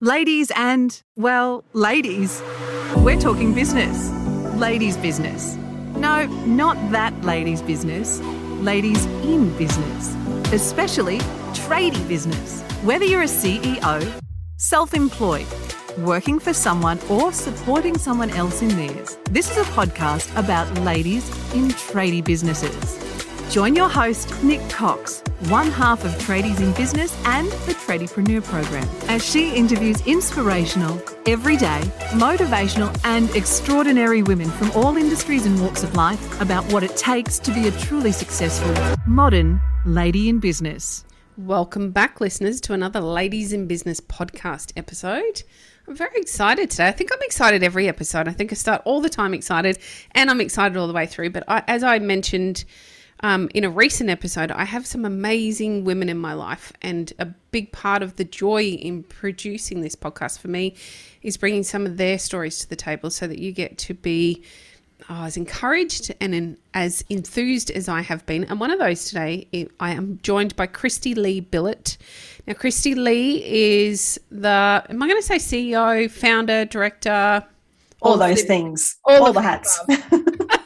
Ladies and, well, ladies. We're talking business. Ladies' business. No, not that ladies' business. Ladies in business. Especially tradie business. Whether you're a CEO, self employed, working for someone, or supporting someone else in theirs, this is a podcast about ladies in tradie businesses. Join your host, Nic Cox, one half of Tradies in Business and the Tradiepreneur Program, as she interviews inspirational, everyday, motivational, and extraordinary women from all industries and walks of life about what it takes to be a truly successful, modern lady in business. Welcome back, listeners, to another Ladies in Business podcast episode. I'm very excited today. I think I'm excited every episode. I think I start all the time excited, and I'm excited all the way through. But I, as I mentioned, um, in a recent episode, I have some amazing women in my life, and a big part of the joy in producing this podcast for me is bringing some of their stories to the table so that you get to be oh, as encouraged and in, as enthused as I have been. And one of those today, I am joined by Kristy-Lee Billett. Now, Kristy-Lee is the, am I going to say CEO, founder, director? All, all those things, all, all the hats.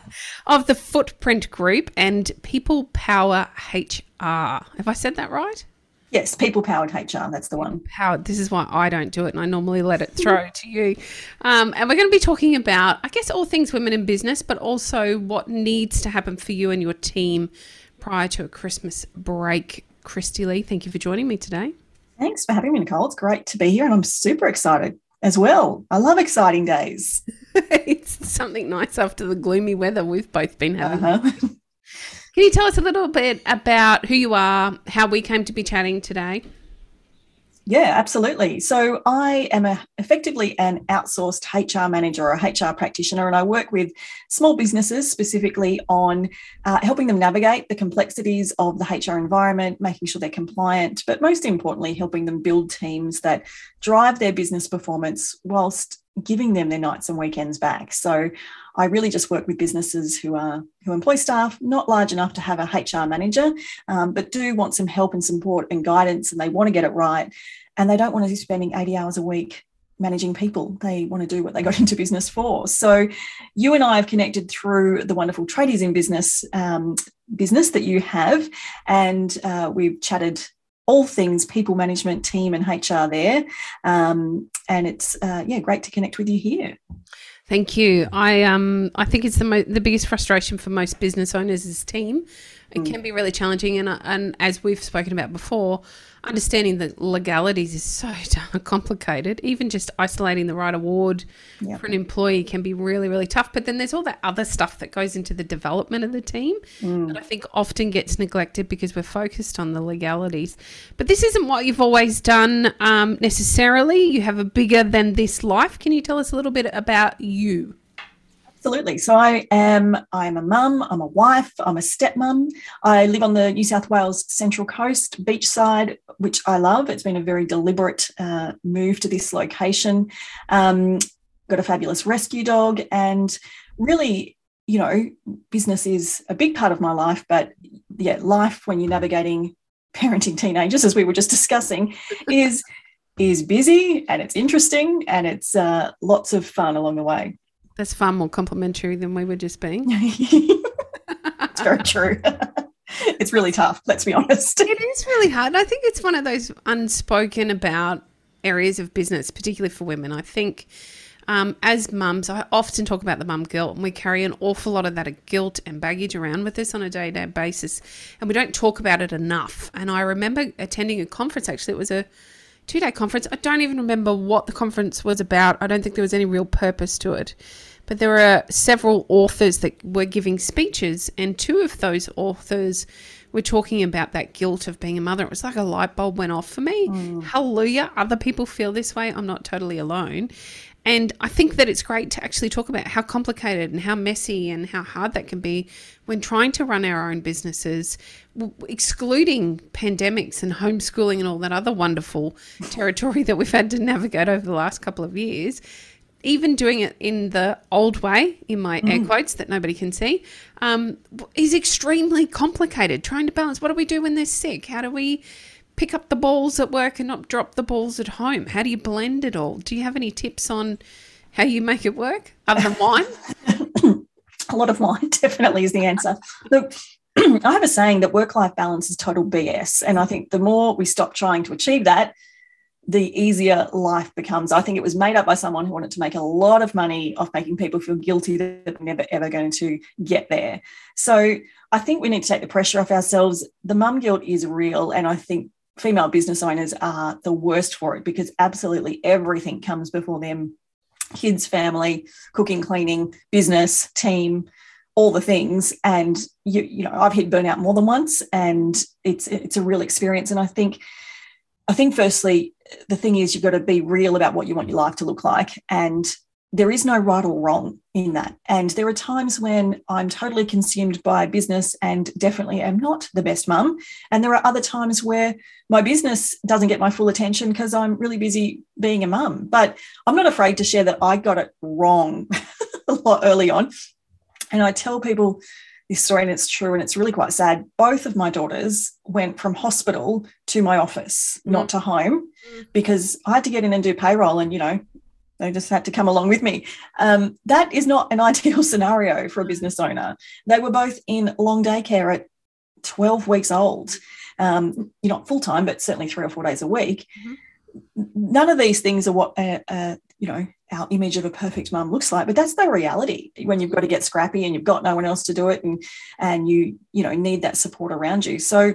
of the Footprint Group and People Power HR. Have I said that right? Yes, people powered HR. That's the one. Powered. This is why I don't do it, and I normally let it throw to you. Um, and we're going to be talking about, I guess, all things women in business, but also what needs to happen for you and your team prior to a Christmas break. Kristy-Lee, thank you for joining me today. Thanks for having me, Nicole. It's great to be here, and I'm super excited as well. I love exciting days. it's something nice after the gloomy weather we've both been having. Uh-huh. Can you tell us a little bit about who you are, how we came to be chatting today? Yeah, absolutely. So I am a, effectively an outsourced HR manager or HR practitioner, and I work with small businesses specifically on uh, helping them navigate the complexities of the HR environment, making sure they're compliant, but most importantly, helping them build teams that drive their business performance whilst giving them their nights and weekends back. So I really just work with businesses who are who employ staff not large enough to have a HR manager, um, but do want some help and support and guidance, and they want to get it right, and they don't want to be spending 80 hours a week managing people. They want to do what they got into business for. So, you and I have connected through the wonderful tradies in business um, business that you have, and uh, we've chatted all things people management, team, and HR there. Um, and it's uh, yeah, great to connect with you here. Thank you. I um I think it's the mo- the biggest frustration for most business owners is team. It can be really challenging, and and as we've spoken about before, understanding the legalities is so complicated. Even just isolating the right award yep. for an employee can be really, really tough. But then there's all that other stuff that goes into the development of the team mm. that I think often gets neglected because we're focused on the legalities. But this isn't what you've always done um, necessarily. You have a bigger than this life. Can you tell us a little bit about you? Absolutely. So I am I'm a mum, I'm a wife, I'm a stepmom. I live on the New South Wales Central Coast beachside, which I love. It's been a very deliberate uh, move to this location. Um, got a fabulous rescue dog, and really, you know, business is a big part of my life. But yeah, life when you're navigating parenting teenagers, as we were just discussing, is is busy and it's interesting and it's uh, lots of fun along the way. That's far more complimentary than we were just being. it's very true. it's really tough, let's be honest. It is really hard. I think it's one of those unspoken about areas of business, particularly for women. I think um, as mums, I often talk about the mum guilt, and we carry an awful lot of that guilt and baggage around with us on a day to day basis, and we don't talk about it enough. And I remember attending a conference, actually, it was a two day conference. I don't even remember what the conference was about. I don't think there was any real purpose to it. But there were several authors that were giving speeches, and two of those authors were talking about that guilt of being a mother. It was like a light bulb went off for me. Mm. Hallelujah. Other people feel this way. I'm not totally alone. And I think that it's great to actually talk about how complicated and how messy and how hard that can be when trying to run our own businesses, excluding pandemics and homeschooling and all that other wonderful territory that we've had to navigate over the last couple of years. Even doing it in the old way, in my mm. air quotes that nobody can see, um, is extremely complicated. Trying to balance what do we do when they're sick? How do we pick up the balls at work and not drop the balls at home? How do you blend it all? Do you have any tips on how you make it work other than wine? a lot of wine definitely is the answer. Look, I have a saying that work life balance is total BS. And I think the more we stop trying to achieve that, the easier life becomes. I think it was made up by someone who wanted to make a lot of money off making people feel guilty that they're never ever going to get there. So I think we need to take the pressure off ourselves. The mum guilt is real. And I think female business owners are the worst for it because absolutely everything comes before them kids, family, cooking, cleaning, business, team, all the things. And you, you know, I've hit burnout more than once, and it's it's a real experience. And I think, I think firstly, the thing is you've got to be real about what you want your life to look like, and there is no right or wrong in that. And there are times when I'm totally consumed by business and definitely am not the best mum. And there are other times where my business doesn't get my full attention because I'm really busy being a mum. But I'm not afraid to share that I got it wrong a lot early on. And I tell people this story, and it's true, and it's really quite sad. Both of my daughters went from hospital to my office, mm. not to home, mm. because I had to get in and do payroll. And, you know, they just had to come along with me. Um, that is not an ideal scenario for a business owner. They were both in long daycare at 12 weeks old, um, you're not full time, but certainly three or four days a week. Mm-hmm. None of these things are what, uh, uh, you know, our image of a perfect mum looks like, but that's the reality when you've got to get scrappy and you've got no one else to do it and, and you, you know, need that support around you. So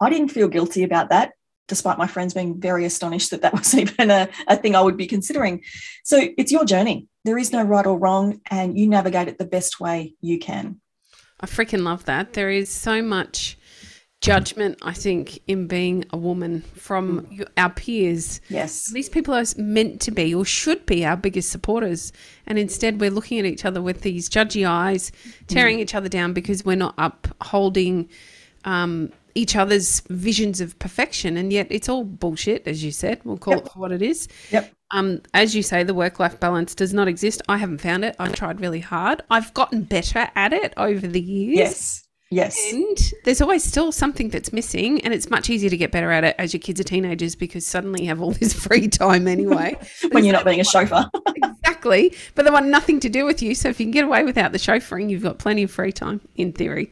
I didn't feel guilty about that despite my friends being very astonished that that was even a, a thing I would be considering. So it's your journey. There is no right or wrong, and you navigate it the best way you can. I freaking love that. There is so much judgment, I think, in being a woman from our peers. Yes. These people are meant to be or should be our biggest supporters. And instead, we're looking at each other with these judgy eyes, tearing mm. each other down because we're not upholding um, each other's visions of perfection, and yet it's all bullshit, as you said. We'll call yep. it for what it is. Yep. Um, as you say, the work life balance does not exist. I haven't found it. I tried really hard. I've gotten better at it over the years. Yes. Yes. And there's always still something that's missing, and it's much easier to get better at it as your kids are teenagers because suddenly you have all this free time anyway. when you're not being a chauffeur. exactly. But they want nothing to do with you. So if you can get away without the chauffeuring, you've got plenty of free time in theory.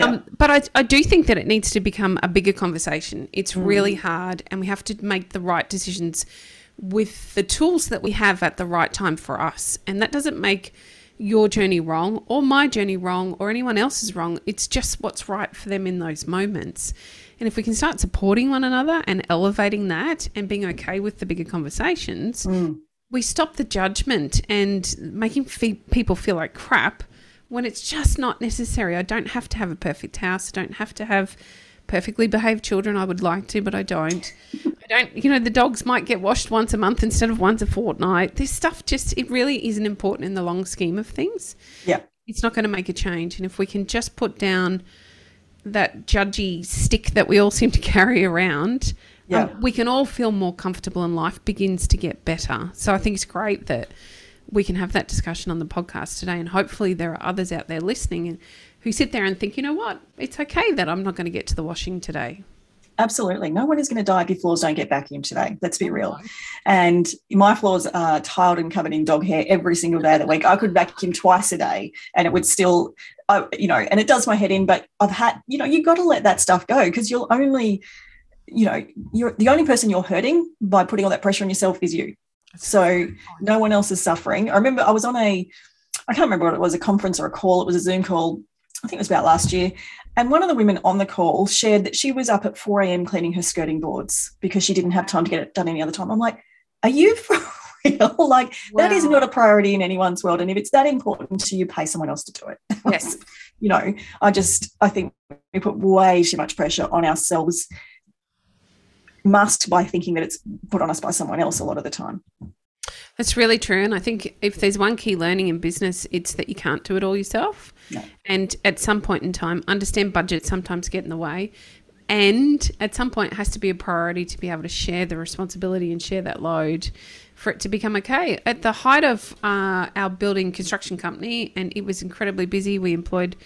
Um, But I, I do think that it needs to become a bigger conversation. It's mm. really hard, and we have to make the right decisions with the tools that we have at the right time for us. And that doesn't make your journey wrong or my journey wrong or anyone else's wrong. It's just what's right for them in those moments. And if we can start supporting one another and elevating that and being okay with the bigger conversations, mm. we stop the judgment and making fe- people feel like crap when it's just not necessary. I don't have to have a perfect house. I don't have to have perfectly behaved children. I would like to, but I don't. I don't, you know, the dogs might get washed once a month instead of once a fortnight. This stuff just, it really isn't important in the long scheme of things. Yeah. It's not going to make a change. And if we can just put down that judgy stick that we all seem to carry around, um, yeah. Um, we can all feel more comfortable and life begins to get better. So I think it's great that we can have that discussion on the podcast today. And hopefully, there are others out there listening who sit there and think, you know what, it's okay that I'm not going to get to the washing today. Absolutely. No one is going to die if your floors don't get vacuumed today. Let's be real. And my floors are tiled and covered in dog hair every single day of the week. I could vacuum twice a day and it would still, uh, you know, and it does my head in. But I've had, you know, you've got to let that stuff go because you'll only, you know, you're the only person you're hurting by putting all that pressure on yourself is you. So no one else is suffering. I remember I was on a, I can't remember what it was, a conference or a call. It was a Zoom call. I think it was about last year. And one of the women on the call shared that she was up at 4 a.m. cleaning her skirting boards because she didn't have time to get it done any other time. I'm like, are you for real? like, wow. that is not a priority in anyone's world. And if it's that important to you, pay someone else to do it. Yes. you know, I just, I think we put way too much pressure on ourselves must by thinking that it's put on us by someone else a lot of the time. That's really true. And I think if there's one key learning in business, it's that you can't do it all yourself. No. And at some point in time, understand budget sometimes get in the way. And at some point, it has to be a priority to be able to share the responsibility and share that load for it to become okay. At the height of uh, our building construction company, and it was incredibly busy, we employed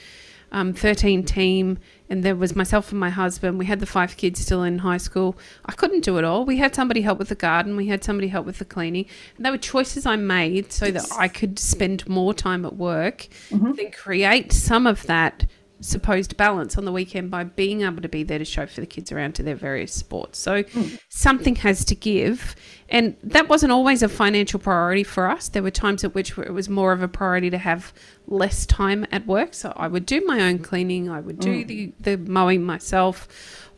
um, 13 team, and there was myself and my husband. We had the five kids still in high school. I couldn't do it all. We had somebody help with the garden, we had somebody help with the cleaning. And they were choices I made so that I could spend more time at work, then create some of that supposed balance on the weekend by being able to be there to chauffeur the kids around to their various sports. So hmm. something has to give. And that wasn't always a financial priority for us. There were times at which it was more of a priority to have less time at work. So I would do my own cleaning, I would do hmm. the, the mowing myself,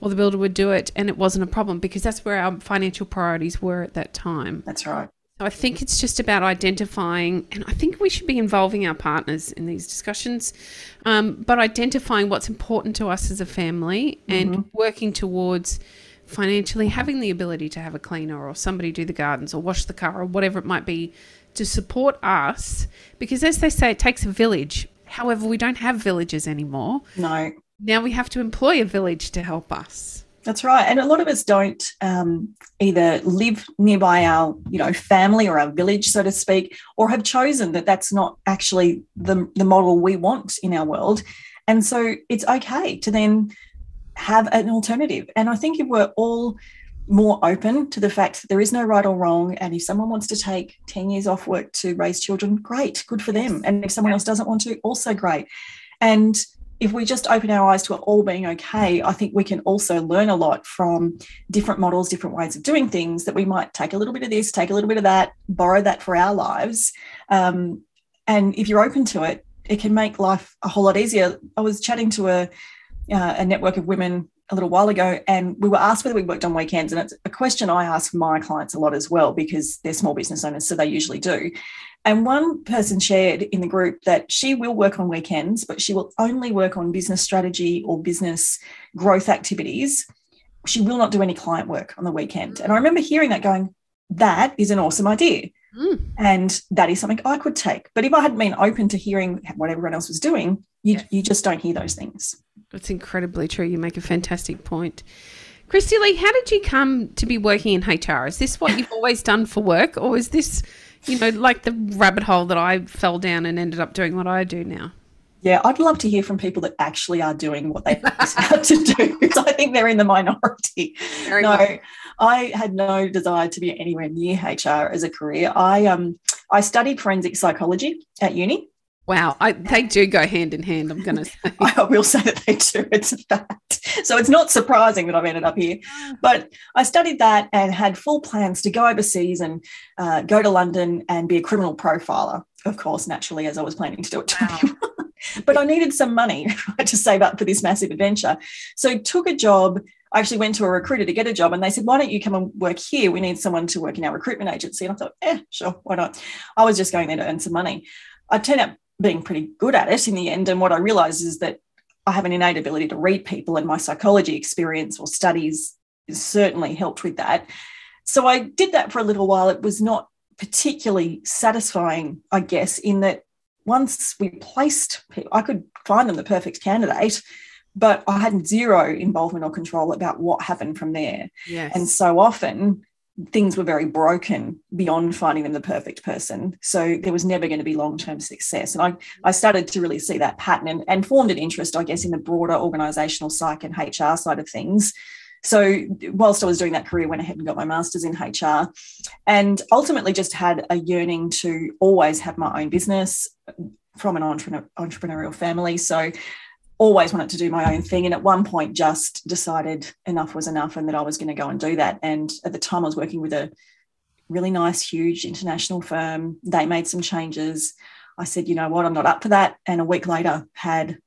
or the builder would do it. And it wasn't a problem because that's where our financial priorities were at that time. That's right. So I think it's just about identifying, and I think we should be involving our partners in these discussions, um, but identifying what's important to us as a family and working towards financially having the ability to have a cleaner or somebody do the gardens or wash the car or whatever it might be to support us. Because as they say, it takes a village. However, we don't have villages anymore. No, Now we have to employ a village to help us. That's right. And a lot of us don't um, either live nearby our, you know, family or our village, so to speak, or have chosen that that's not actually the, the model we want in our world. And so it's okay to then have an alternative. And I think if we're all more open to the fact that there is no right or wrong, and if someone wants to take 10 years off work to raise children, great, good for them. And if someone else doesn't want to, also great. And if we just open our eyes to it all being okay, I think we can also learn a lot from different models, different ways of doing things that we might take a little bit of this, take a little bit of that, borrow that for our lives. Um, and if you're open to it, it can make life a whole lot easier. I was chatting to a, uh, a network of women a little while ago, and we were asked whether we worked on weekends. And it's a question I ask my clients a lot as well because they're small business owners, so they usually do. And one person shared in the group that she will work on weekends, but she will only work on business strategy or business growth activities. She will not do any client work on the weekend. And I remember hearing that going, that is an awesome idea. Mm. And that is something I could take. But if I hadn't been open to hearing what everyone else was doing, you, Yes. you just don't hear those things. That's incredibly true. You make a fantastic point. Kristy-Lee, how did you come to be working in HR? Is this what you've always done for work, or is this, you know, like the rabbit hole that I fell down and ended up doing what I do now? Yeah, I'd love to hear from people that actually are doing what they set out to do. because I think they're in the minority. Very no, much. I had no desire to be anywhere near HR as a career. I um I studied forensic psychology at uni. Wow, I, they do go hand in hand. I'm going to say. I will say that they do. It's a fact. So it's not surprising that I've ended up here. But I studied that and had full plans to go overseas and uh, go to London and be a criminal profiler, of course, naturally, as I was planning to do it. Wow. but I needed some money to save up for this massive adventure. So took a job. I actually went to a recruiter to get a job and they said, why don't you come and work here? We need someone to work in our recruitment agency. And I thought, eh, sure, why not? I was just going there to earn some money. I turned out being pretty good at it in the end. And what I realized is that I have an innate ability to read people, and my psychology experience or studies certainly helped with that. So I did that for a little while. It was not particularly satisfying, I guess, in that once we placed people, I could find them the perfect candidate, but I had zero involvement or control about what happened from there. Yes. And so often things were very broken beyond finding them the perfect person. So there was never going to be long term success. And I, I started to really see that pattern and, and formed an interest, I guess, in the broader organizational psych and HR side of things. So whilst I was doing that career, went ahead and got my master's in HR and ultimately just had a yearning to always have my own business from an entrepreneur, entrepreneurial family. So always wanted to do my own thing. And at one point just decided enough was enough and that I was going to go and do that. And at the time I was working with a really nice, huge international firm. They made some changes. I said, you know what, I'm not up for that. And a week later had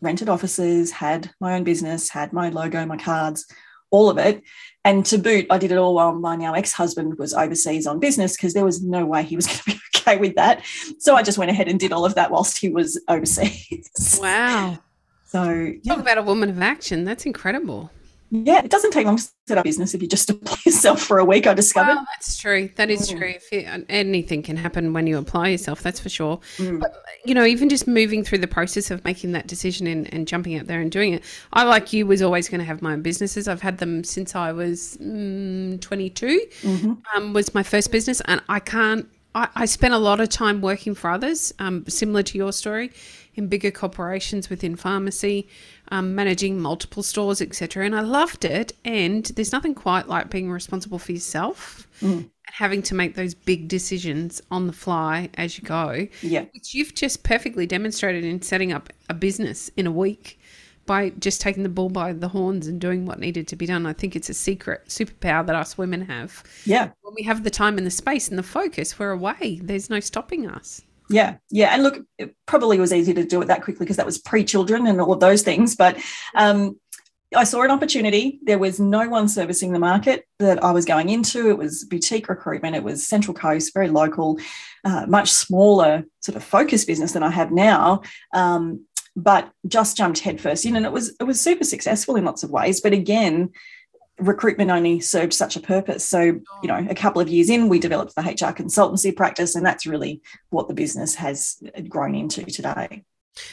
rented offices, had my own business, had my logo, my cards, all of it. And to boot, I did it all while my now ex husband was overseas on business because there was no way he was going to be okay with that. So I just went ahead and did all of that whilst he was overseas. wow. So, Talk about a woman of action. That's incredible. yeah, it doesn't take long to set up business if you just apply yourself for a week, I discovered. Well, that's true. That is Mm. true. If you, anything can happen when you apply yourself, that's for sure. Mm. But, you know, even just moving through the process of making that decision and, and jumping out there and doing it. I, like you, was always going to have my own businesses. I've had them since I was mm, 22, Mhm. um, was my first business. And I can't, I, I spent a lot of time working for others, um, similar to your story, in bigger corporations within pharmacy, um, managing multiple stores, etc. And I loved it. And there's nothing quite like being responsible for yourself Mm. and having to make those big decisions on the fly as you go, Yeah. which you've just perfectly demonstrated in setting up a business in a week by just taking the bull by the horns and doing what needed to be done. I think it's a secret superpower that us women have. Yeah. When we have the time and the space and the focus, we're away. There's no stopping us. Yeah, yeah, and look, it probably was easy to do it that quickly because that was pre-children and all of those things. But um, I saw an opportunity. There was no one servicing the market that I was going into. It was boutique recruitment. It was Central Coast, very local, uh, much smaller sort of focus business than I have now. Um, but just jumped headfirst in, and it was it was super successful in lots of ways. But again, recruitment only served such a purpose. So, you know, a couple of years in, we developed the HR consultancy practice, and that's really what the business has grown into today.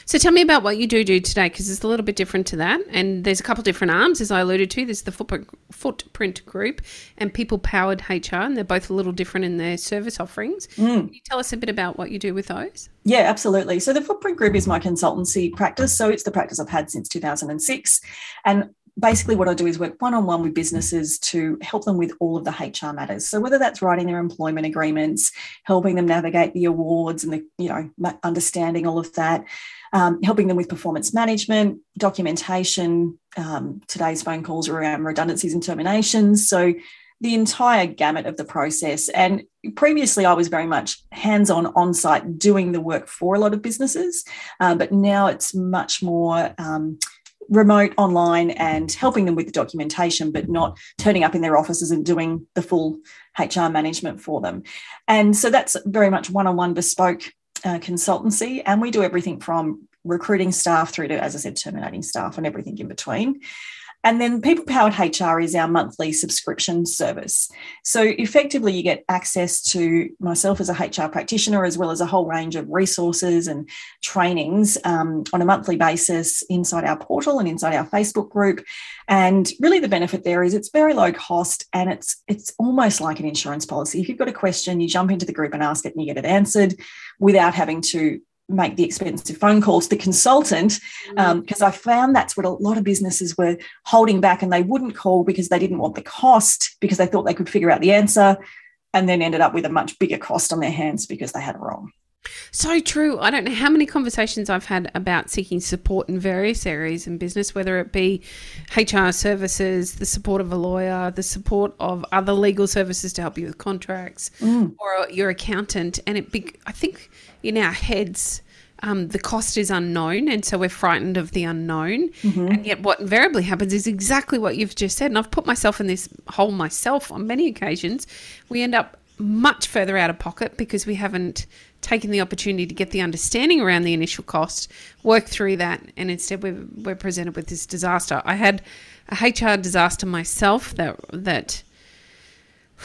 So tell me about what you do do today because it's a little bit different to that. And there's a couple of different arms, as I alluded to. There's the Footprint, footprint Group and People Powered HR, and they're both a little different in their service offerings. Mm. Can you tell us a bit about what you do with those? Yeah, absolutely. So the Footprint Group is my consultancy practice. So it's the practice I've had since 2006. And basically what I do is work one-on-one with businesses to help them with all of the HR matters. So whether that's writing their employment agreements, helping them navigate the awards and the, you know, understanding all of that, um, helping them with performance management, documentation. Um, today's phone calls are around redundancies and terminations. So the entire gamut of the process. And previously, I was very much hands on, on site, doing the work for a lot of businesses. Um, but now it's much more um, remote, online, and helping them with the documentation, but not turning up in their offices and doing the full HR management for them. And so that's very much one on one bespoke uh, consultancy. And we do everything from recruiting staff through to, as I said, terminating staff and everything in between. And then People Powered HR is our monthly subscription service. So effectively, you get access to myself as a HR practitioner, as well as a whole range of resources and trainings um, on a monthly basis inside our portal and inside our Facebook group. And really, the benefit there is it's very low cost and it's it's almost like an insurance policy. If you've got a question, you jump into the group and ask it, and you get it answered without having to make the expensive phone calls to the consultant because um, I found that's what a lot of businesses were holding back and they wouldn't call because they didn't want the cost because they thought they could figure out the answer and then ended up with a much bigger cost on their hands because they had it wrong. So true. I don't know how many conversations I've had about seeking support in various areas in business, whether it be HR services, the support of a lawyer, the support of other legal services to help you with contracts, Mm. or your accountant. And it, be, I think, in our heads, um, the cost is unknown, and so we're frightened of the unknown. And yet, what invariably happens is exactly what you've just said. And I've put myself in this hole myself on many occasions. We end up much further out of pocket because we haven't taken the opportunity to get the understanding around the initial cost, work through that, and instead we're, we're presented with this disaster. I had a HR disaster myself that that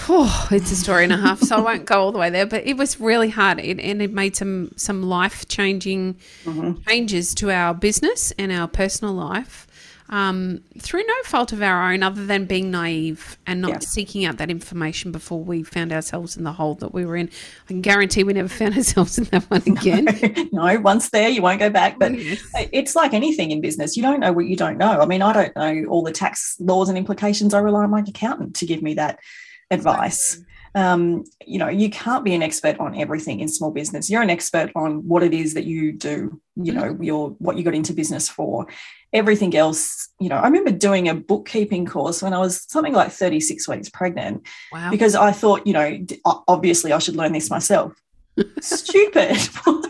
oh, it's a story and a half, so I won't go all the way there. But it was really hard, it, and it made some some life changing mm-hmm. changes to our business and our personal life. Um, through no fault of our own, other than being naive and not seeking out that information before we found ourselves in the hole that we were in. I can guarantee we never found ourselves in that one again. no, once there, you won't go back. But Yes. it's like anything in business. You don't know what you don't know. I mean, I don't know all the tax laws and implications. I rely on my accountant to give me that advice. Um, you know, you can't be an expert on everything in small business. You're an expert on what it is that you do, you know, your what you got into business for. Everything else, you know, I remember doing a bookkeeping course when I was something like 36 weeks pregnant Wow. because I thought, you know, obviously I should learn this myself. Stupid.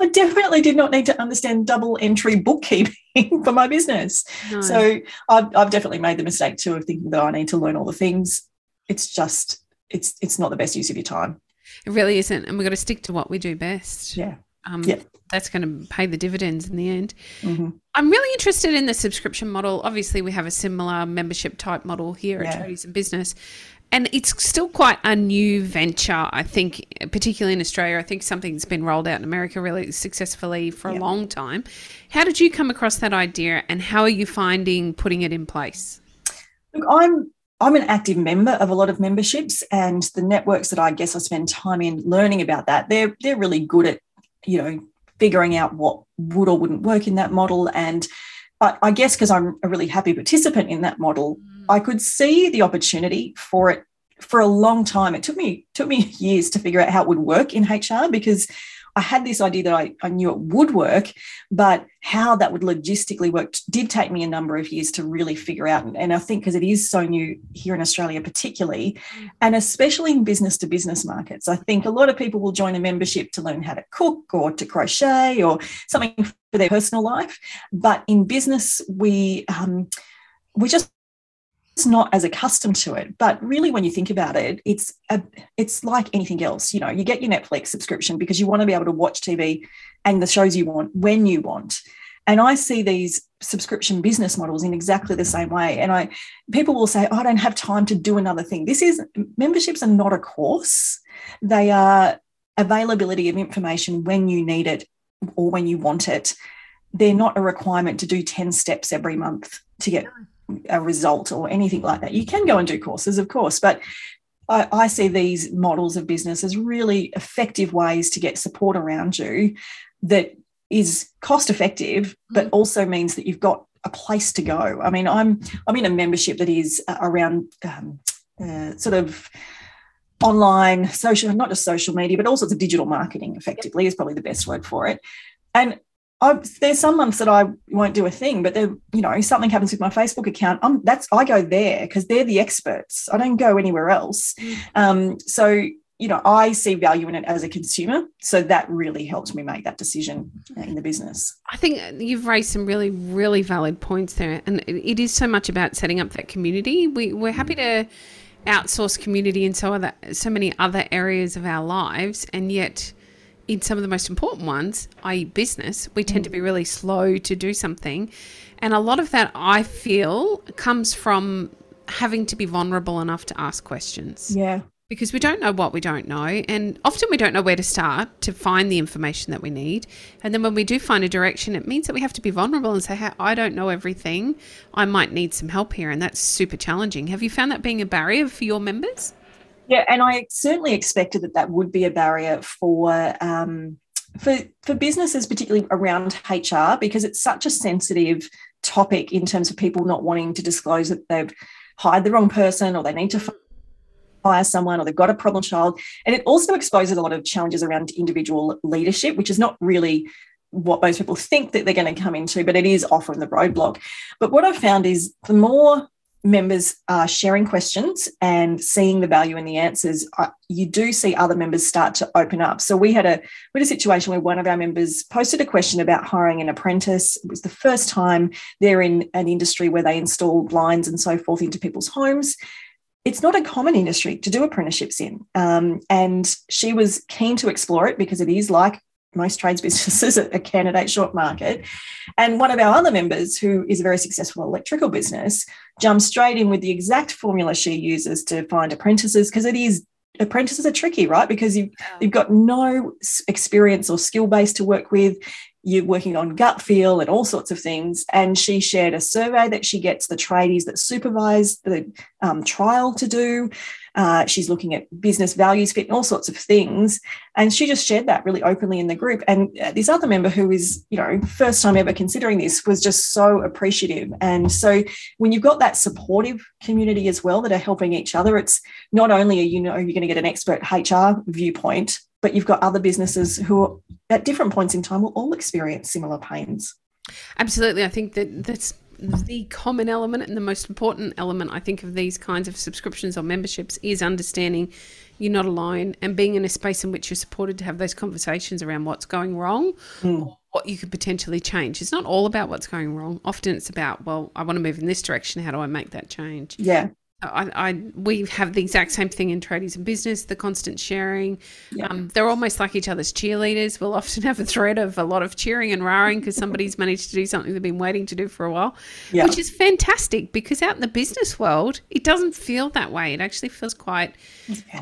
I definitely did not need to understand double entry bookkeeping for my business. No. So I've, I've definitely made the mistake too of thinking that I need to learn all the things. It's just, it's it's not the best use of your time. it really isn't. And we've got to stick to what we do best. Yeah. Um, Yeah. That's going to pay the dividends in the end. Mhm. I'm really interested in the subscription model. Obviously, we have a similar membership type model here at Yeah. Tradies in Business. And it's still quite a new venture, I think, particularly in Australia. I think something that's been rolled out in America really successfully for a long time. How did you come across that idea and how are you finding putting it in place? Look, I'm I'm an active member of a lot of memberships, and the networks that I guess I spend time in learning about that, they're they're really good at, you know, figuring out what would or wouldn't work in that model. And I, I guess because I'm a really happy participant in that model, mm. I could see the opportunity for it for a long time. It took me took me years to figure out how it would work in HR because I had this idea that I, I knew it would work, but how that would logistically work did take me a number of years to really figure out. And, and I think because it is so new here in Australia, particularly, and especially in business to business markets, I think a lot of people will join a membership to learn how to cook or to crochet or something for their personal life. But in business, we um, we just not as accustomed to it but really when you think about it it's a, it's like anything else you know you get your netflix subscription because you want to be able to watch tv and the shows you want when you want. And i see these subscription business models in exactly the same way. And i people will say oh, i don't have time to do another thing. This is memberships are not a course. They are availability of information when you need it or when you want it. They're not a requirement to do 10 steps every month to get a result or anything like that. You can go and do courses, of course, but I, I, see these models of business as really effective ways to get support around you that is cost effective, but mm. also means that you've got a place to go. I mean, I'm I'm in a membership that is uh, around um, uh, sort of online social, not just social media, but all sorts of digital marketing. Effectively, is probably the best word for it. And I, there's some months that I won't do a thing, but there, you know, something happens with my Facebook account. I'm that's I go there because they're the experts. I don't go anywhere else. Mm. Um, so you know, I see value in it as a consumer. So that really helps me make that decision in the business. I think you've raised some really, really valid points there, and it is so much about setting up that community. We we're happy to outsource community in so other so many other areas of our lives, and yet in some of the most important ones, i.e., business, we tend to be mm. really slow to do something. And a lot of that, I feel, comes from having to be vulnerable enough to ask questions. Yeah. Because we don't know what we don't know. And often we don't know where to start to find the information that we need. And then when we do find a direction, it means that we have to be vulnerable and say, hey, I don't know everything. I might need some help here. And that's super challenging. Have you found that being a barrier for your members? Yeah, and I certainly expected that that would be a barrier for um, for for businesses, particularly around HR, because it's such a sensitive topic in terms of people not wanting to disclose that they've hired the wrong person or they need to fire someone or they've got a problem child. And it also exposes a lot of challenges around individual leadership, which is not really what most people think that they're going to come into, but it is often the roadblock. But what I've found is the more members are sharing questions and seeing the value in the answers, you do see other members start to open up. So we had a we had a situation where one of our members posted a question about hiring an apprentice. It was the first time they're in an industry where they install blinds and so forth into people's homes. It's not a common industry to do apprenticeships in. Um, and she was keen to explore it because it is like most trades businesses a candidate short market. And one of our other members, who is a very successful electrical business, jumps straight in with the exact formula she uses to find apprentices because it is apprentices are tricky, right? Because you've, you've got no experience or skill base to work with you're working on gut feel and all sorts of things. And she shared a survey that she gets the tradies that supervise the um, trial to do. Uh, she's looking at business values fit and all sorts of things. And she just shared that really openly in the group. And uh, this other member who is, you know, first time ever considering this was just so appreciative. And so when you've got that supportive community as well that are helping each other, it's not only are you know you're going to get an expert HR viewpoint, but you've got other businesses who at different points in time will all experience similar pains. Absolutely. I think that that's the common element and the most important element, I think, of these kinds of subscriptions or memberships is understanding you're not alone and being in a space in which you're supported to have those conversations around what's going wrong mm. what you could potentially change. It's not all about what's going wrong. Often it's about, well, I want to move in this direction. How do I make that change? Yeah. I, I, we have the exact same thing in tradies in business, the constant sharing. Yeah. Um, they're almost like each other's cheerleaders. We'll often have a thread of a lot of cheering and roaring because somebody's managed to do something they've been waiting to do for a while, yeah. which is fantastic because out in the business world, it doesn't feel that way. It actually feels quite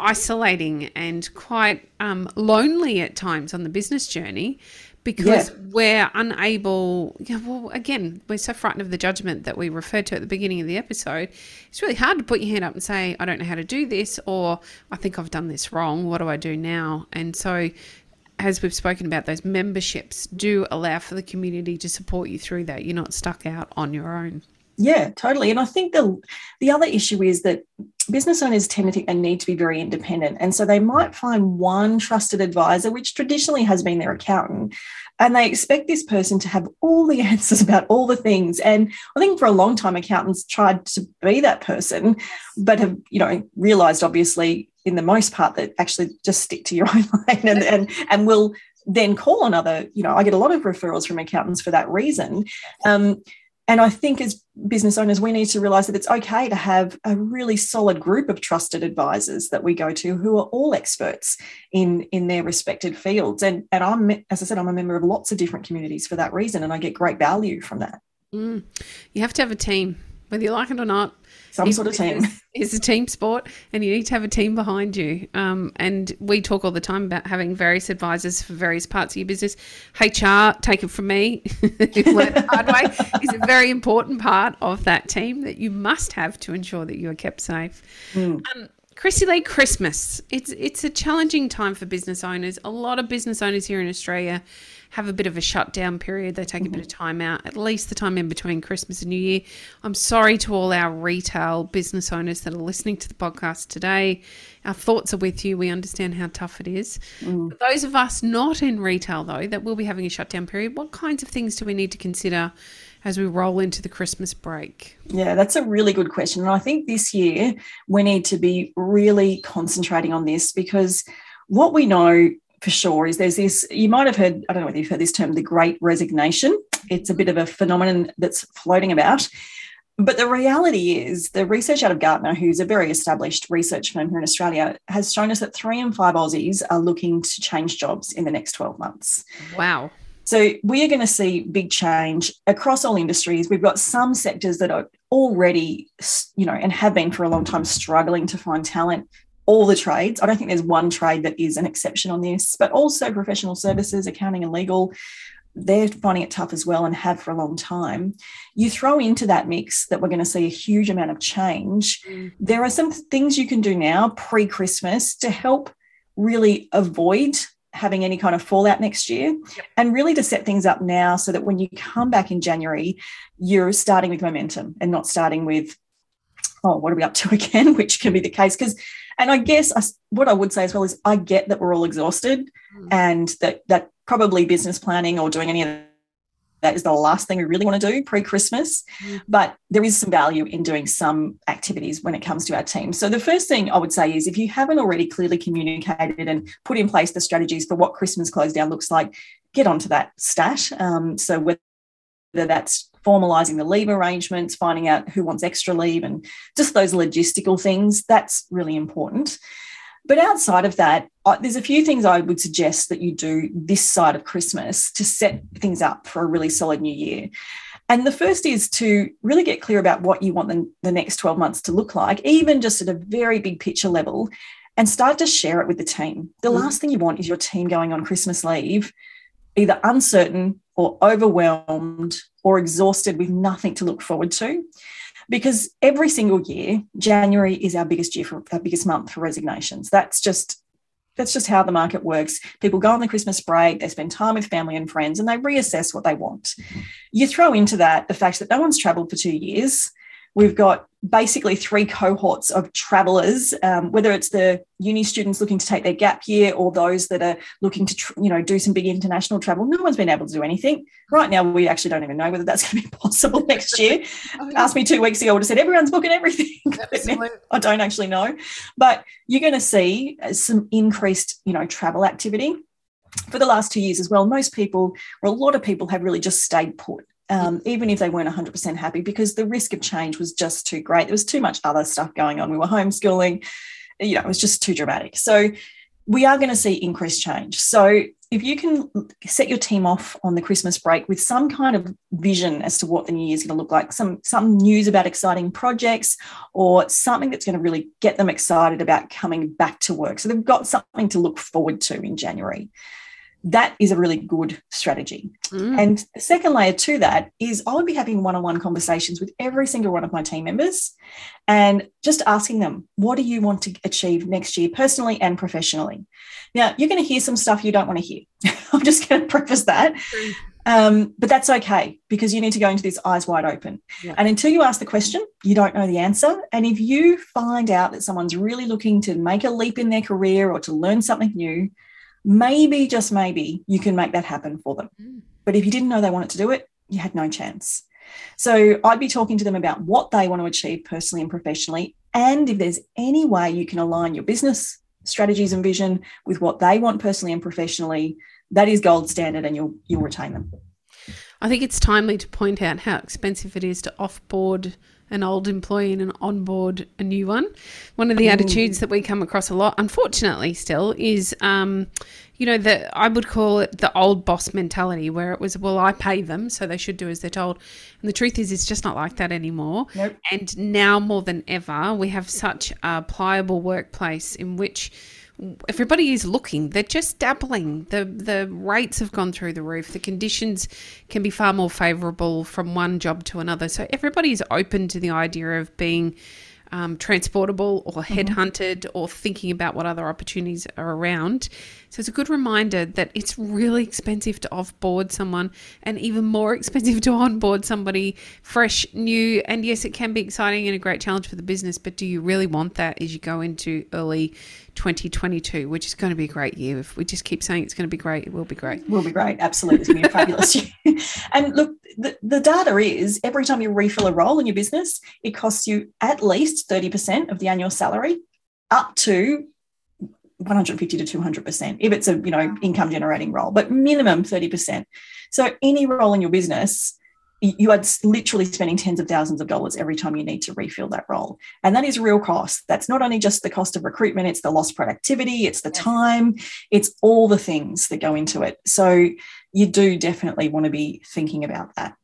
isolating and quite um, lonely at times on the business journey because yeah. we're unable. Yeah, well, again, we're so frightened of the judgment that we referred to at the beginning of the episode. It's really hard to put your hand up and say, "I don't know how to do this," or "I think I've done this wrong. What do I do now?" And so, as we've spoken about, those memberships do allow for the community to support you through that. You're not stuck out on your own. Yeah, totally. And I think the the other issue is that business owners tend to think they need to be very independent. And so they might find one trusted advisor, which traditionally has been their accountant, and they expect this person to have all the answers about all the things. And I think for a long time, accountants tried to be that person, but have, you know, realized obviously in the most part that actually just stick to your own lane and, and, and will then call on other, you know, I get a lot of referrals from accountants for that reason. Um, and I think as business owners, we need to realize that it's okay to have a really solid group of trusted advisors that we go to who are all experts in, in their respected fields. And, and I'm, as I said, I'm a member of lots of different communities for that reason, and I get great value from that. Mm. You have to have a team, whether you like it or not some sort of team. It's a team sport, and you need to have a team behind you. Um, and we talk all the time about having various advisors for various parts of your business. HR, take it from me, the hard way, is a very important part of that team that you must have to ensure that you are kept safe. Mm. Um, Chrissy Lee, Christmas. It's it's a challenging time for business owners. A lot of business owners here in Australia have a bit of a shutdown period. They take mm-hmm. a bit of time out, at least the time in between Christmas and New Year. I'm sorry to all our retail business owners that are listening to the podcast today. Our thoughts are with you. We understand how tough it is. Mm. those of us not in retail, though, that will be having a shutdown period, what kinds of things do we need to consider? as we roll into the Christmas break? Yeah, that's a really good question. And I think this year we need to be really concentrating on this because what we know for sure is there's this you might have heard i don't know whether you've heard this term the great resignation. It's a bit of a phenomenon that's floating about. But the reality is the research out of gartner who's a very established research firm here in australia has shown us that three in five aussies are looking to change jobs in the next 12 months. Wow. So we are going to see big change across all industries. We've got some sectors that are already, you know, and have been for a long time struggling to find talent all the trades. I don't think there's one trade that is an exception on this, but also professional services, accounting and legal, they're finding it tough as well and have for a long time. You throw into that mix that we're going to see a huge amount of change. Mm. There are some things you can do now pre Christmas to help really avoid having any kind of fallout next year yep. and really to set things up now so that when you come back in January, you're starting with momentum and not starting with, oh, what are we up to again? Which can be the case. Because and I guess I, what I would say as well is I get that we're all exhausted mm. and that that probably business planning or doing any of that is the last thing we really want to do pre-Christmas. Mm. But there is some value in doing some activities when it comes to our team. So the first thing I would say is if you haven't already clearly communicated and put in place the strategies for what Christmas close down looks like, get onto that stat. Um, so whether that's formalizing the leave arrangements, finding out who wants extra leave, and just those logistical things. That's really important. But outside of that, there's a few things I would suggest that you do this side of Christmas to set things up for a really solid new year. And the first is to really get clear about what you want the, the next 12 months to look like, even just at a very big picture level, and start to share it with the team. The mm. last thing you want is your team going on Christmas leave either uncertain or overwhelmed or exhausted with nothing to look forward to. Because every single year, January is our biggest year for our biggest month for resignations. That's just that's just how the market works. People go on the Christmas break, they spend time with family and friends, and they reassess what they want. You throw into that the fact that no one's traveled for two years. We've got basically three cohorts of travelers, um, whether it's the uni students looking to take their gap year or those that are looking to, tr- you know, do some big international travel. No one's been able to do anything. Right now, we actually don't even know whether that's going to be possible next year. oh, yeah. Asked me two weeks ago, I would have said everyone's booking everything. I don't actually know. But you're going to see some increased, you know, travel activity for the last two years as well. Most people, or a lot of people, have really just stayed put um, even if they weren't 100% happy, because the risk of change was just too great. There was too much other stuff going on. We were homeschooling, you know, it was just too dramatic. So we are going to see increased change. So if you can set your team off on the Christmas break with some kind of vision as to what the new year is going to look like, some some news about exciting projects or something that's going to really get them excited about coming back to work. So they've got something to look forward to in January. That is a really good strategy. Mm. And the second layer to that is I would be having one on one conversations with every single one of my team members and just asking them, what do you want to achieve next year, personally and professionally? Now, you're going to hear some stuff you don't want to hear. I'm just going to preface that. Um, but that's okay because you need to go into this eyes wide open. Yeah. And until you ask the question, you don't know the answer. And if you find out that someone's really looking to make a leap in their career or to learn something new, maybe, just maybe, you can make that happen for them. Mm. But if you didn't know they wanted to do it, you had no chance. So I'd be talking to them about what they want to achieve personally and professionally. And if there's any way you can align your business strategies and vision with what they want personally and professionally, that is gold standard and you'll you'll retain them. I think it's timely to point out how expensive it is to offboard an old employee and onboard a new one. One of the Ooh. attitudes that we come across a lot, unfortunately, still is, um, you know, that I would call it the old boss mentality, where it was, well, I pay them, so they should do as they're told. And the truth is, it's just not like that anymore. Nope. And now more than ever, we have such a pliable workplace in which everybody is looking. They're just dabbling. The the rates have gone through the roof. The conditions can be far more favourable from one job to another. So everybody is open to the idea of being um, transportable or mm-hmm. headhunted mm-hmm. or thinking about what other opportunities are around. So it's a good reminder that it's really expensive to offboard someone and even more expensive to onboard somebody fresh, new. And yes, it can be exciting and a great challenge for the business, but do you really want that as you go into early 2022, which is going to be a great year? If we just keep saying it's going to be great, it will be great. Will be great. Absolutely. It's going to be a fabulous year. And look, the, the data is every time you refill a role in your business, it costs you at least 30% of the annual salary up to 150 to 200% if it's a you know income generating role but minimum 30% so any role in your business you are literally spending tens of thousands of dollars every time you need to refill that role. And that is real cost. That's not only just the cost of recruitment it's the lost productivity it's the time it's all the things that go into it. So you do definitely want to be thinking about that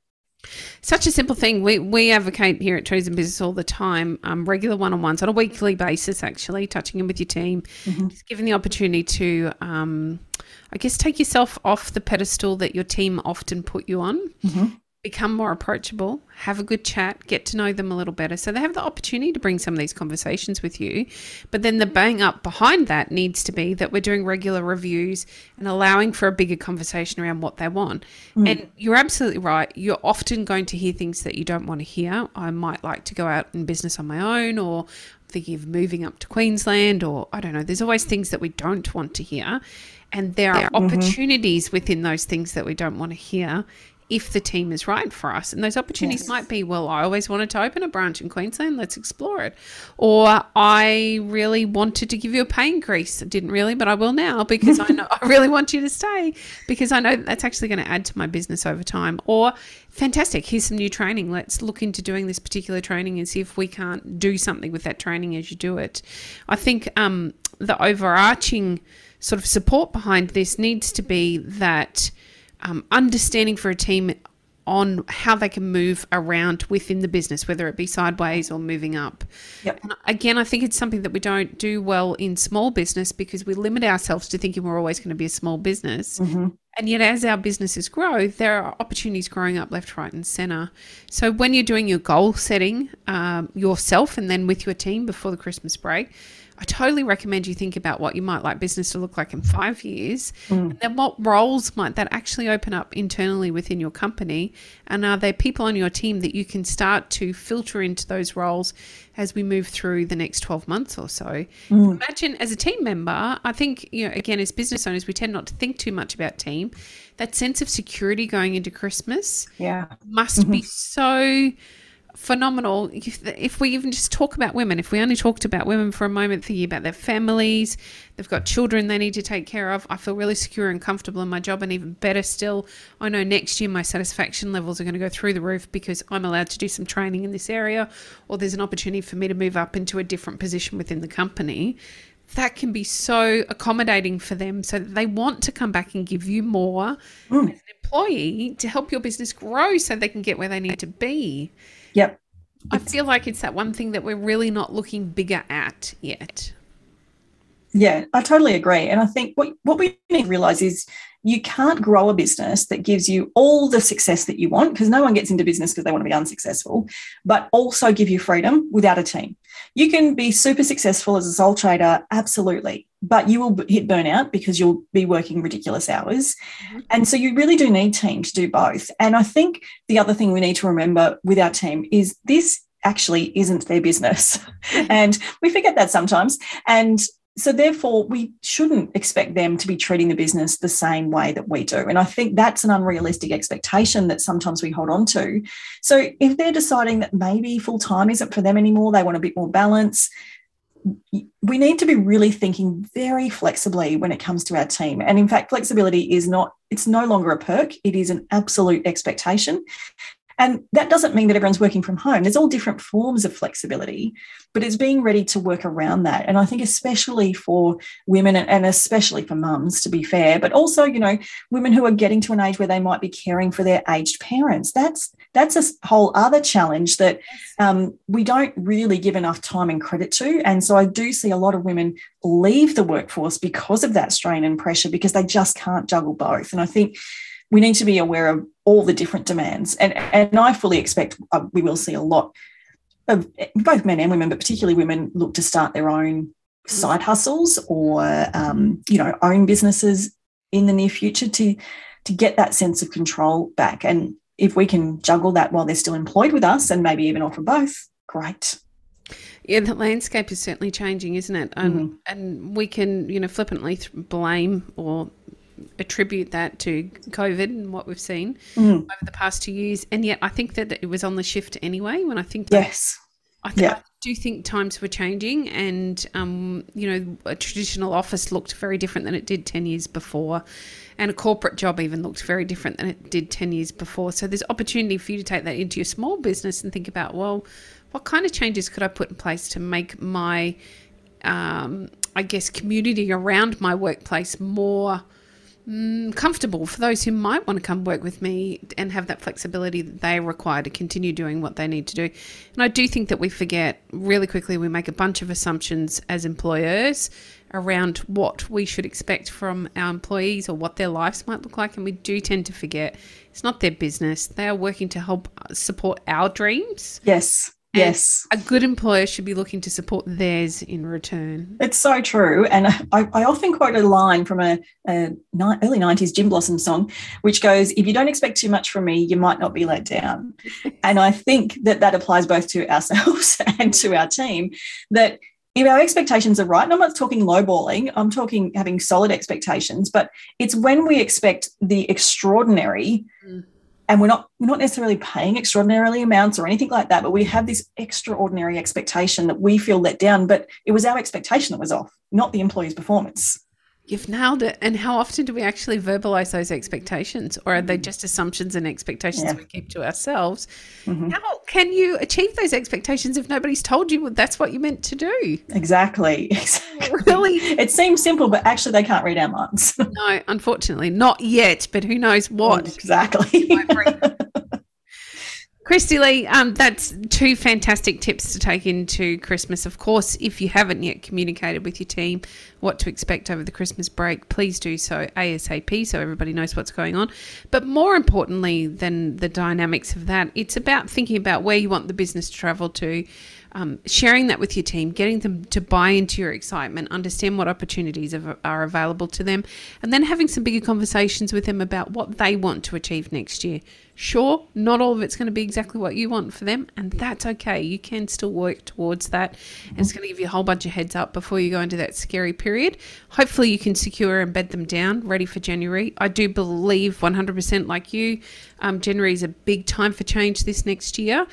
such a simple thing. We we advocate here at Tradies in Business all the time, um, regular one on ones on a weekly basis, actually, touching in with your team, mm-hmm. just giving the opportunity to, um, I guess, take yourself off the pedestal that your team often put you on. Mm-hmm become more approachable, have a good chat, get to know them a little better. So they have the opportunity to bring some of these conversations with you. But then the bang up behind that needs to be that we're doing regular reviews and allowing for a bigger conversation around what they want. Mm. And you're absolutely right. You're often going to hear things that you don't want to hear. I might like to go out in business on my own or thinking of moving up to Queensland or I don't know. There's always things that we don't want to hear. And there are mm-hmm. opportunities within those things that we don't want to hear if the team is right for us. And those opportunities yes. might be, well, I always wanted to open a branch in Queensland, let's explore it. Or I really wanted to give you a pay increase. I didn't really, but I will now because I know I really want you to stay because I know that's actually going to add to my business over time. Or fantastic, here's some new training. Let's look into doing this particular training and see if we can't do something with that training as you do it. I think um, the overarching sort of support behind this needs to be that um, understanding for a team on how they can move around within the business, whether it be sideways or moving up. Yep. And again, I think it's something that we don't do well in small business because we limit ourselves to thinking we're always going to be a small business. Mm-hmm. And yet, as our businesses grow, there are opportunities growing up left, right, and center. So, when you're doing your goal setting um, yourself and then with your team before the Christmas break, I totally recommend you think about what you might like business to look like in five years. Mm. And then what roles might that actually open up internally within your company? And are there people on your team that you can start to filter into those roles as we move through the next 12 months or so? Mm. Imagine as a team member, I think, you know, again, as business owners, we tend not to think too much about team. That sense of security going into Christmas yeah. must mm-hmm. be so phenomenal. If we even just talk about women, if we only talked about women for a moment, thinking about their families, they've got children they need to take care of. I feel really secure and comfortable in my job, and even better still, I know next year my satisfaction levels are going to go through the roof because I'm allowed to do some training in this area, or there's an opportunity for me to move up into a different position within the company. That can be so accommodating for them so that they want to come back and give you more mm. as an employee to help your business grow so they can get where they need to be. Yep. I feel like it's that one thing that we're really not looking bigger at yet. Yeah, I totally agree. And I think what, what we need to realize is you can't grow a business that gives you all the success that you want because no one gets into business because they want to be unsuccessful, but also give you freedom without a team. You can be super successful as a sole trader, absolutely, but you will hit burnout because you'll be working ridiculous hours. Mm-hmm. And so you really do need team to do both. And I think the other thing we need to remember with our team is this actually isn't their business. and we forget that sometimes. And so therefore we shouldn't expect them to be treating the business the same way that we do. And i think that's an unrealistic expectation that sometimes we hold on to. So if they're deciding that maybe full time isn't for them anymore they want a bit more balance we need to be really thinking very flexibly when it comes to our team. And in fact flexibility is not it's no longer a perk. It is an absolute expectation and that doesn't mean that everyone's working from home. There's all different forms of flexibility, but it's being ready to work around that. And I think, especially for women and especially for mums, to be fair, but also, you know, women who are getting to an age where they might be caring for their aged parents. That's that's a whole other challenge that um, we don't really give enough time and credit to. And so I do see a lot of women leave the workforce because of that strain and pressure because they just can't juggle both. And I think we need to be aware of all the different demands. And, and I fully expect uh, we will see a lot of both men and women, but particularly women look to start their own side hustles or, um, you know, own businesses in the near future to, to get that sense of control back. And if we can juggle that while they're still employed with us and maybe even offer both, great. Yeah, the landscape is certainly changing, isn't it? And mm-hmm. and we can, you know, flippantly blame or attribute that to COVID and what we've seen mm. over the past two years. And yet, I think that it was on the shift anyway. When I think yes, I, th- yeah. I do think times were changing, and um, you know, a traditional office looked very different than it did ten years before, and a corporate job even looked very different than it did ten years before. So there's opportunity for you to take that into your small business and think about, well, what kind of changes could I put in place to make my um, I guess community around my workplace more Mm, comfortable for those who might want to come work with me and have that flexibility that they require to continue doing what they need to do. And I do think that we forget really quickly, we make a bunch of assumptions as employers around what we should expect from our employees or what their lives might look like. And we do tend to forget it's not their business. They are working to help support our dreams. Yes. Yes. A good employer should be looking to support theirs in return. It's so true. And I, I often quote a line from a, a, early 90s Gin Blossom song, which goes, If you don't expect too much from me, you might not be let down. and I think that that applies both to ourselves and to our team, that if our expectations are right, and I'm not talking lowballing, I'm talking having solid expectations, but it's when we expect the extraordinary. Mm and we're not we're not necessarily paying extraordinarily amounts or anything like that but we have this extraordinary expectation that we feel let down but it was our expectation that was off not the employee's performance You've nailed it. And how often do we actually verbalize those expectations, or are they just assumptions and expectations yeah. we keep to ourselves? Mm-hmm. How can you achieve those expectations if nobody's told you that's what you meant to do? Exactly. exactly. Really? It seems simple, but actually, they can't read our minds. no, unfortunately, not yet. But who knows what? Exactly. Kristy-Lee, um, that's two fantastic tips to take into Christmas. Of course, if you haven't yet communicated with your team what to expect over the Christmas break, please do so ASAP so everybody knows what's going on. But more importantly than the dynamics of that, it's about thinking about where you want the business to travel to, um, sharing that with your team, getting them to buy into your excitement, understand what opportunities are, are available to them, and then having some bigger conversations with them about what they want to achieve next year. Sure, not all of it's going to be exactly what you want for them, and that's okay. You can still work towards that. And it's going to give you a whole bunch of heads up before you go into that scary period. Hopefully, you can secure and bed them down, ready for January. I do believe 100% like you, um, January is a big time for change this next year.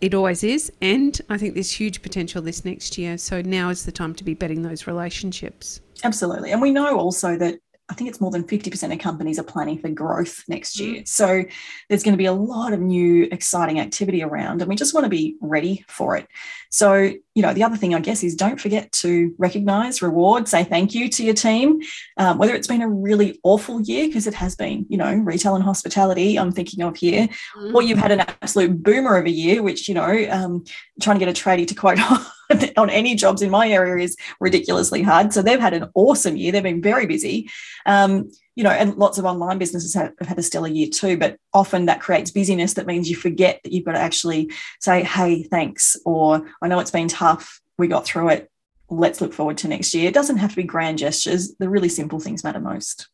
It always is. And I think there's huge potential this next year. So now is the time to be betting those relationships. Absolutely. And we know also that I think it's more than 50% of companies are planning for growth next year. Mm. So there's going to be a lot of new exciting activity around, and we just want to be ready for it. So, you know, the other thing I guess is don't forget to recognize, reward, say thank you to your team, um, whether it's been a really awful year, because it has been, you know, retail and hospitality, I'm thinking of here, mm-hmm. or you've had an absolute boomer of a year, which, you know, um, trying to get a tradie to quote on any jobs in my area is ridiculously hard. So they've had an awesome year. They've been very busy. Um, you know, and lots of online businesses have, have, had a stellar year too, but often that creates busyness that means you forget that you've got to actually say, hey, thanks, or I know it's been tough. We got through it. Let's look forward to next year. It doesn't have to be grand gestures. The really simple things matter most.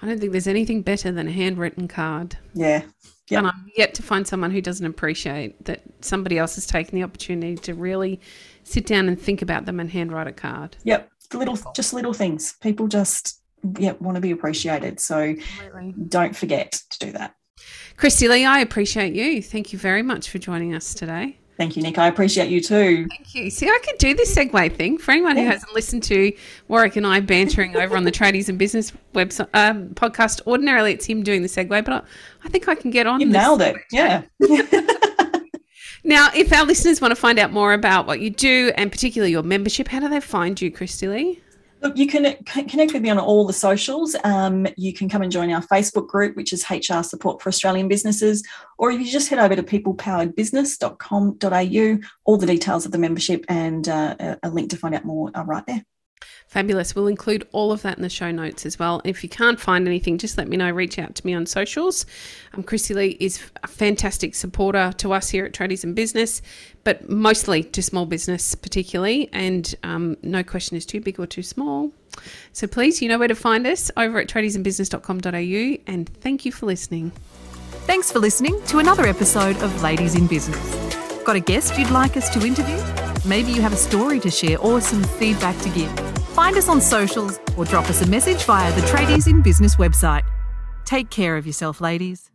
I don't think there's anything better than a handwritten card. Yeah. Yep. And I'm yet to find someone who doesn't appreciate that somebody else has taken the opportunity to really sit down and think about them and handwrite a card. Yep. Little, just little things. People just yeah, want to be appreciated. So Absolutely. don't forget to do that. Kristy-Lee, I appreciate you. Thank you very much for joining us today. Thank you, Nic. I appreciate you too. Thank you. See, I could do this segue thing for anyone yeah. who hasn't listened to Warwick and I bantering over on the Tradies in Business website um, podcast. Ordinarily, it's him doing the segue, but I, I think I can get on. You nailed it. Yeah. now, if our listeners want to find out more about what you do and particularly your membership, how do they find you, Kristy-Lee? Look, you can connect with me on all the socials. Um, you can come and join our Facebook group, which is HR Support for Australian Businesses, or if you just head over to peoplepoweredbusiness.com.au, all the details of the membership and uh, a link to find out more are right there. Fabulous. We'll include all of that in the show notes as well. If you can't find anything, just let me know. Reach out to me on socials. Um, Kristy-Lee is a fantastic supporter to us here at Tradies in Business, but mostly to small business, particularly. And um, no question is too big or too small. So please, you know where to find us over at tradiesinbusiness.com.au. And thank you for listening. Thanks for listening to another episode of Ladies in Business. Got a guest you'd like us to interview? Maybe you have a story to share or some feedback to give. Find us on socials or drop us a message via the Tradies in Business website. Take care of yourself, ladies.